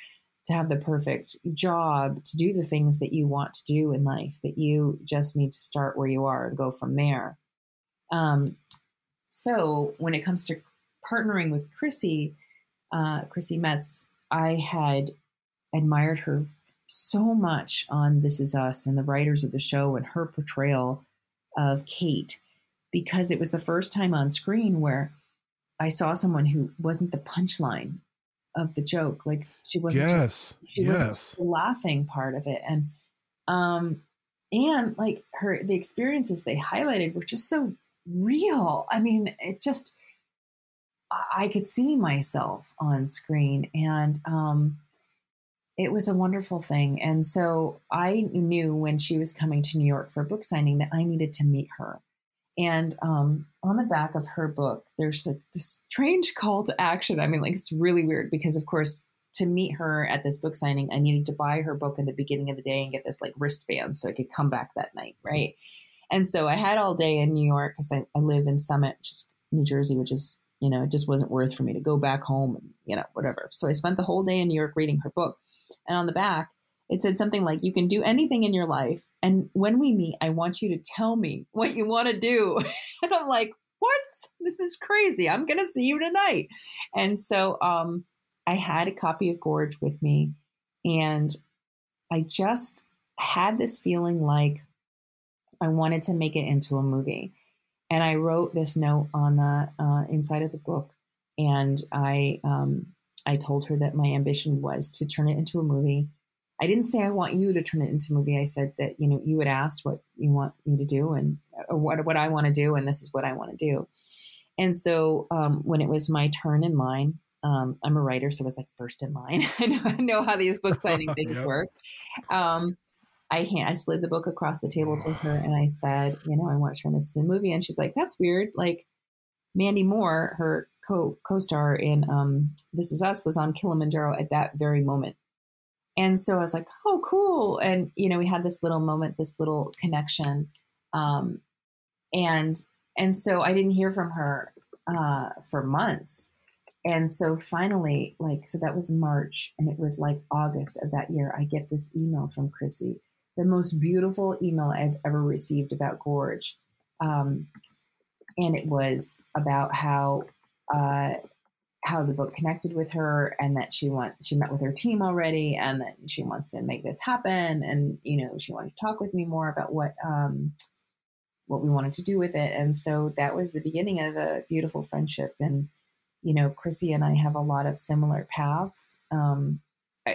to have the perfect job to do the things that you want to do in life that you just need to start where you are and go from there. Um, so when it comes to partnering with chrissy uh, chrissy metz i had admired her so much on this is us and the writers of the show and her portrayal of kate because it was the first time on screen where i saw someone who wasn't the punchline of the joke. Like she wasn't Yes. just she yes. wasn't just the laughing part of it. And um and like her the experiences they highlighted were just so real. I mean, it just I I could see myself on screen and um it was a wonderful thing. And so I knew when she was coming to New York for a book signing that I needed to meet her. And um, on the back of her book, there's a this strange call to action. I mean, like it's really weird because, of course, to meet her at this book signing, I needed to buy her book in the beginning of the day and get this like wristband so I could come back that night, right? And so I had all day in New York because I, I live in Summit, which is New Jersey, which is you know it just wasn't worth for me to go back home and you know whatever. So I spent the whole day in New York reading her book, and on the back it said something like you can do anything in your life and when we meet i want you to tell me what you want to do. And i'm like what? This is crazy. I'm gonna see you tonight. And so um i had a copy of gorge with me and i just had this feeling like i wanted to make it into a movie. And i wrote this note on the uh, inside of the book and i um, i told her that my ambition was to turn it into a movie I didn't say I want you to turn it into a movie. I said that you know you had asked what you want me to do and what what I want to do, and this is what I want to do. And so um, when it was my turn in line, um, I'm a writer, so it was like first in line. I know, I know how these book signing things Yep. work. Um, I hand, I slid the book across the table to her, and I said, you know, I want to turn this into a movie. And she's like, that's weird. Like Mandy Moore, her co co star in um, This Is Us, was on Kilimanjaro at that very moment. And so I was like, oh, cool. And, you know, we had this little moment, this little connection. Um, and, and so I didn't hear from her uh, for months. And so finally, like, so that was March, and it was like August of that year, I get this email from Chrissy, the most beautiful email I've ever received about Gorge. Um, and it was about how uh, how the book connected with her and that she wants she met with her team already and that she wants to make this happen and you know she wanted to talk with me more about what um what we wanted to do with it. And so that was the beginning of a beautiful friendship and you know chrissy and i have a lot of similar paths um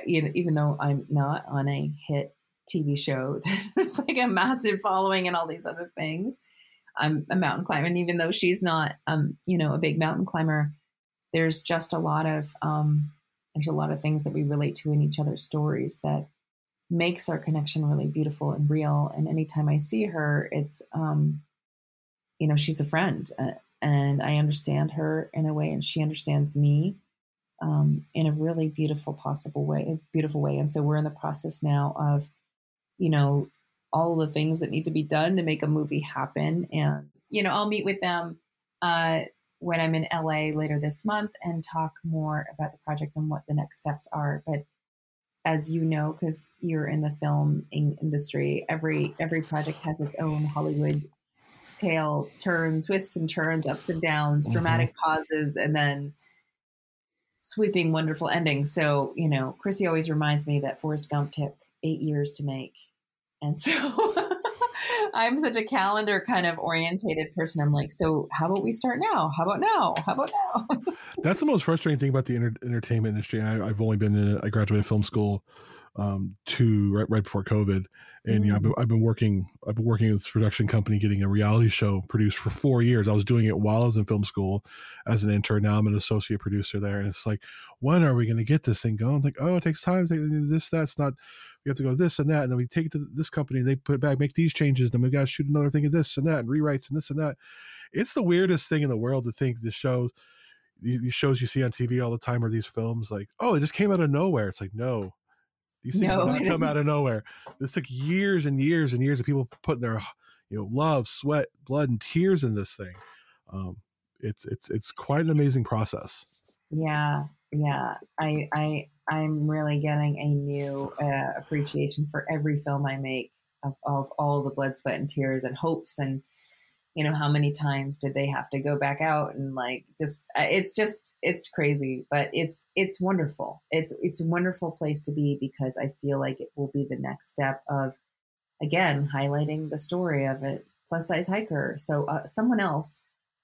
even even though i'm not on a hit tv show that's like a massive following and all these other things i'm a mountain climber and even though she's not um you know a big mountain climber there's just a lot of um, there's a lot of things that we relate to in each other's stories that makes our connection really beautiful and real. And anytime I see her, it's um, you know she's a friend, uh, and I understand her in a way, and she understands me um, in a really beautiful possible way, beautiful way. And so we're in the process now of you know all the things that need to be done to make a movie happen, and you know I'll meet with them. Uh, when I'm in LA later this month and talk more about the project and what the next steps are. But as you know, because you're in the film in- industry, every every project has its own Hollywood tale, turns, twists and turns, ups and downs, dramatic pauses, and then sweeping, wonderful endings. So you know, Chrissy always reminds me that Forrest Gump took eight years to make, and so. I'm such a calendar kind of orientated person. I'm like, so how about we start now? How about now? How about now? That's the most frustrating thing about the enter- entertainment industry. I, I've only been in. I graduated film school um, to right, right before COVID, and you know, I've been, I've been working. I've been working with this production company, getting a reality show produced for four years. I was doing it while I was in film school as an intern. Now I'm an associate producer there, and it's like, when are we going to get this thing going? Like, oh, it takes time. This, that's not. We have to go this and that, and then we take it to this company, and they put it back, make these changes. Then we've got to shoot another thing of this and that, and rewrites and this and that. It's the weirdest thing in the world to think the shows these shows you see on TV all the time are these films like, oh, it just came out of nowhere. It's like, no, these things No, did not come out of nowhere. This took years and years and years of people putting their, you know, love, sweat, blood, and tears in this thing. Um, it's it's it's quite an amazing process. yeah, yeah, I I I'm really getting a new uh, appreciation for every film I make of, of all the blood, sweat, and tears and hopes and you know how many times did they have to go back out and like just uh, it's just it's crazy but it's it's wonderful. It's it's a wonderful place to be because i feel like it will be the next step of again highlighting the story of a plus size hiker. So uh, someone else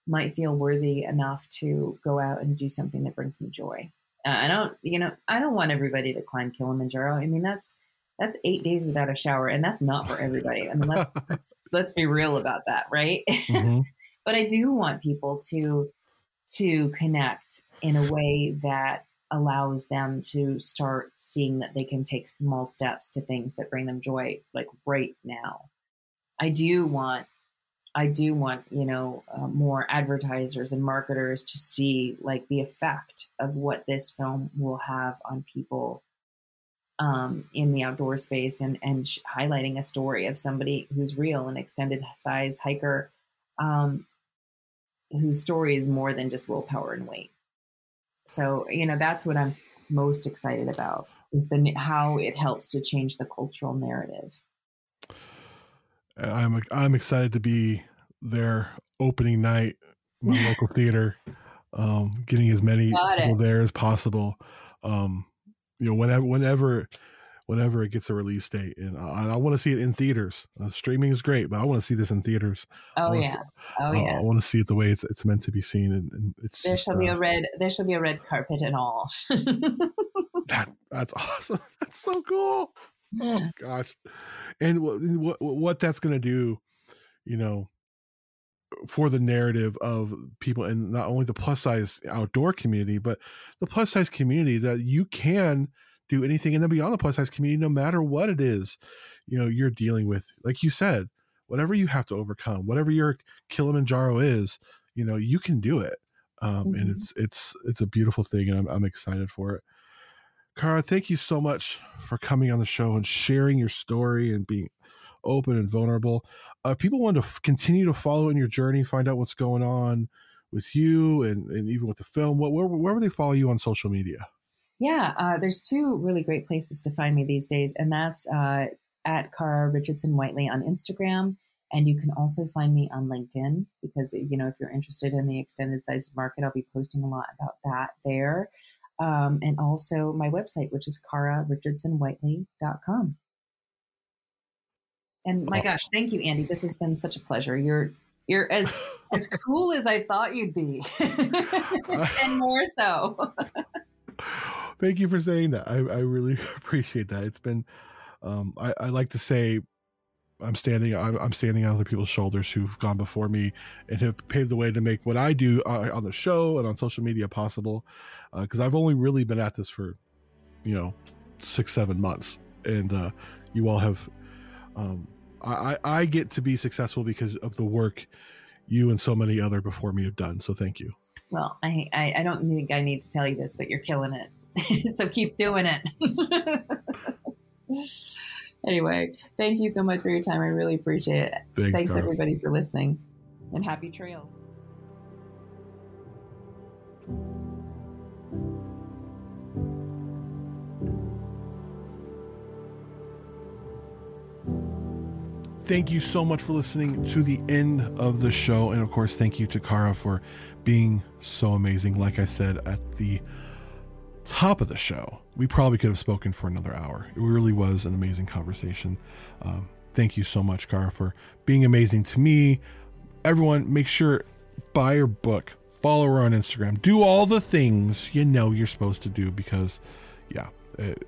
might feel worthy enough to go out and do something that brings them joy. Uh, i don't you know i don't want everybody to climb kilimanjaro. I mean that's that's eight days without a shower and that's not for everybody. I mean let's let's, let's be real about that right? Mhm. but i do want people to to connect in a way that allows them to start seeing that they can take small steps to things that bring them joy like right now. I do want i do want you know uh, more advertisers and marketers to see like the effect of what this film will have on people um, in the outdoor space and and sh- highlighting a story of somebody who's real, an extended size hiker, um, whose story is more than just willpower and weight. So you know that's what I'm most excited about is the how it helps to change the cultural narrative. I'm I'm excited to be there opening night, my local theater, um, getting as many Got people it. there as possible. Um, you know, whenever whenever whenever it gets a release date, and I, I want to see it in theaters. Uh, streaming is great, but I want to see this in theaters. Oh yeah, see- oh Uh, yeah. I want to see it the way it's it's meant to be seen, and, and it's There just, shall be uh, a red. There shall be a red carpet and all. that that's awesome. That's so cool. Oh gosh, and what what, what that's going to do, you know, for the narrative of people and not only the plus size outdoor community, but the plus size community that you can do anything and then beyond the plus size community, no matter what it is, you know, you're dealing with. Like you said, whatever you have to overcome, whatever your Kilimanjaro is, you know, you can do it. Um, and Mhm. it's it's it's a beautiful thing, and I'm I'm excited for it. Kara, thank you so much for coming on the show and sharing your story and being open and vulnerable. Uh, people want to f- continue to follow in your journey, find out what's going on with you and, and even with the film. What where, where would they follow you on social media? Yeah, uh, there's two really great places to find me these days, and that's uh, at Kara Richardson Whitely on Instagram, and you can also find me on LinkedIn because you know if you're interested in the extended size market, I'll be posting a lot about that there, um, and also my website, which is kararichardsonwhitely.com. And my gosh, thank you, Andy. This has been such a pleasure. You're you're as as cool as I thought you'd be, and more so. Thank you for saying that. I, I really appreciate that. It's been, um, I, I like to say, I'm standing, I'm, I'm standing on other people's shoulders who've gone before me and have paved the way to make what I do uh, on the show and on social media possible. Because I've only really been at this for, you know, six, seven months, and uh, you all have. Um, I, I I get to be successful because of the work you and so many other before me have done. So thank you. Well, I, I, I don't think I need to tell you this, but you're killing it. so keep doing it. anyway, thank you so much for your time. I really appreciate it. Thanks, Thanks, everybody, for listening. And happy trails. thank you so much for listening to the end of the show. And of course, thank you to Kara for being so amazing. Like I said at the top of the show, we probably could have spoken for another hour. It really was an amazing conversation. Um, thank you so much, Kara, for being amazing to me. Everyone, make sure buy her book, follow her on Instagram, do all the things you know you're supposed to do because, yeah, it,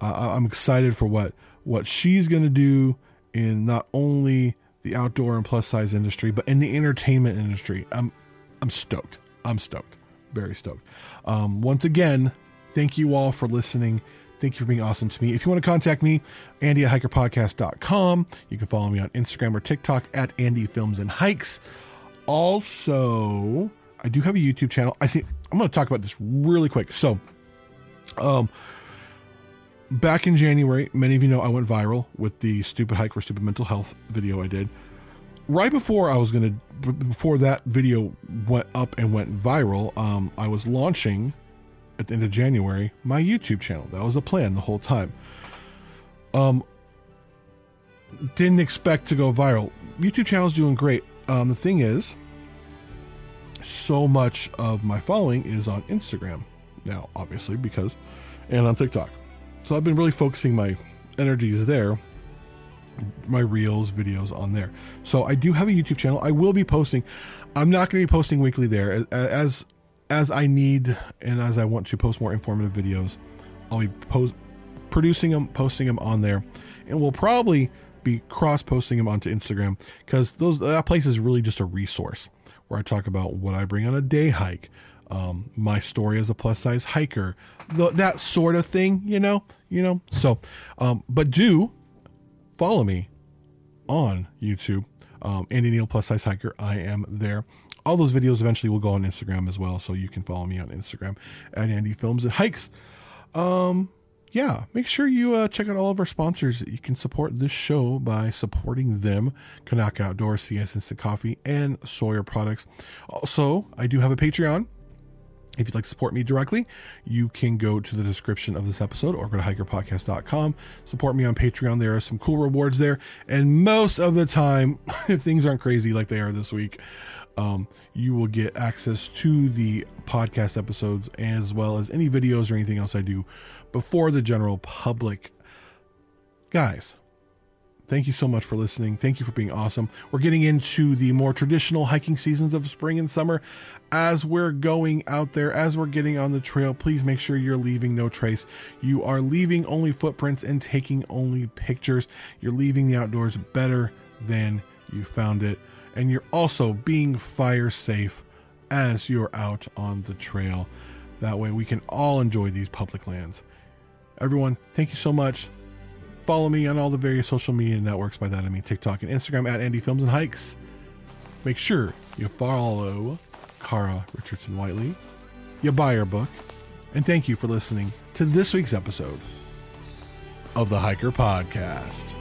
I'm excited for what what she's gonna do in not only the outdoor and plus size industry, but in the entertainment industry. I'm I'm stoked. I'm stoked. Very stoked. Um, once again, thank you all for listening. Thank you for being awesome to me. If you want to contact me, Andy at hikerpodcast.com. You can follow me on Instagram or TikTok at Andy Films and Hikes. Also, I do have a YouTube channel. I see I'm going to talk about this really quick. So, um, back in January, many of you know I went viral with the stupid hike for stupid mental health video I did. Right before I was going to, before that video went up and went viral, um, I was launching at the end of January my YouTube channel. That was the plan the whole time. Um, didn't expect to go viral. YouTube channel's doing great. Um, the thing is, so much of my following is on Instagram now, obviously, because, and on TikTok. So I've been really focusing my energies there, my reels, videos on there. So I do have a YouTube channel. I will be posting. I'm not going to be posting weekly there as as I need and as I want to post more informative videos. I'll be post producing them, posting them on there, and we'll probably be cross posting them onto Instagram because those that place is really just a resource where I talk about what I bring on a day hike, um, my story as a plus size hiker, that sort of thing, you know, you know. So, um, but do follow me on YouTube, um, Andy Neal plus size hiker. I am there. All those videos eventually will go on Instagram as well, so you can follow me on Instagram at Andy Films and Hikes. Um, yeah, make sure you uh, check out all of our sponsors. You can support this show by supporting them CNOC Outdoor, CS Instant Coffee, and Sawyer Products. Also, I do have a Patreon. If you'd like to support me directly, you can go to the description of this episode or go to hikerpodcast.com. Support me on Patreon. There are some cool rewards there. And most of the time, if things aren't crazy like they are this week, um, you will get access to the podcast episodes as well as any videos or anything else I do before the general public. Guys, thank you so much for listening. Thank you for being awesome. We're getting into the more traditional hiking seasons of spring and summer. As we're going out there, as we're getting on the trail, please make sure you're leaving no trace. You are leaving only footprints and taking only pictures. You're leaving the outdoors better than you found it. And you're also being fire safe as you're out on the trail. That way, we can all enjoy these public lands. Everyone, thank you so much. Follow me on all the various social media networks. By that I mean TikTok and Instagram at Andy Films and Hikes. Make sure you follow Kara Richardson Whitely. You buy her book. And thank you for listening to this week's episode of the Hiker Podcast.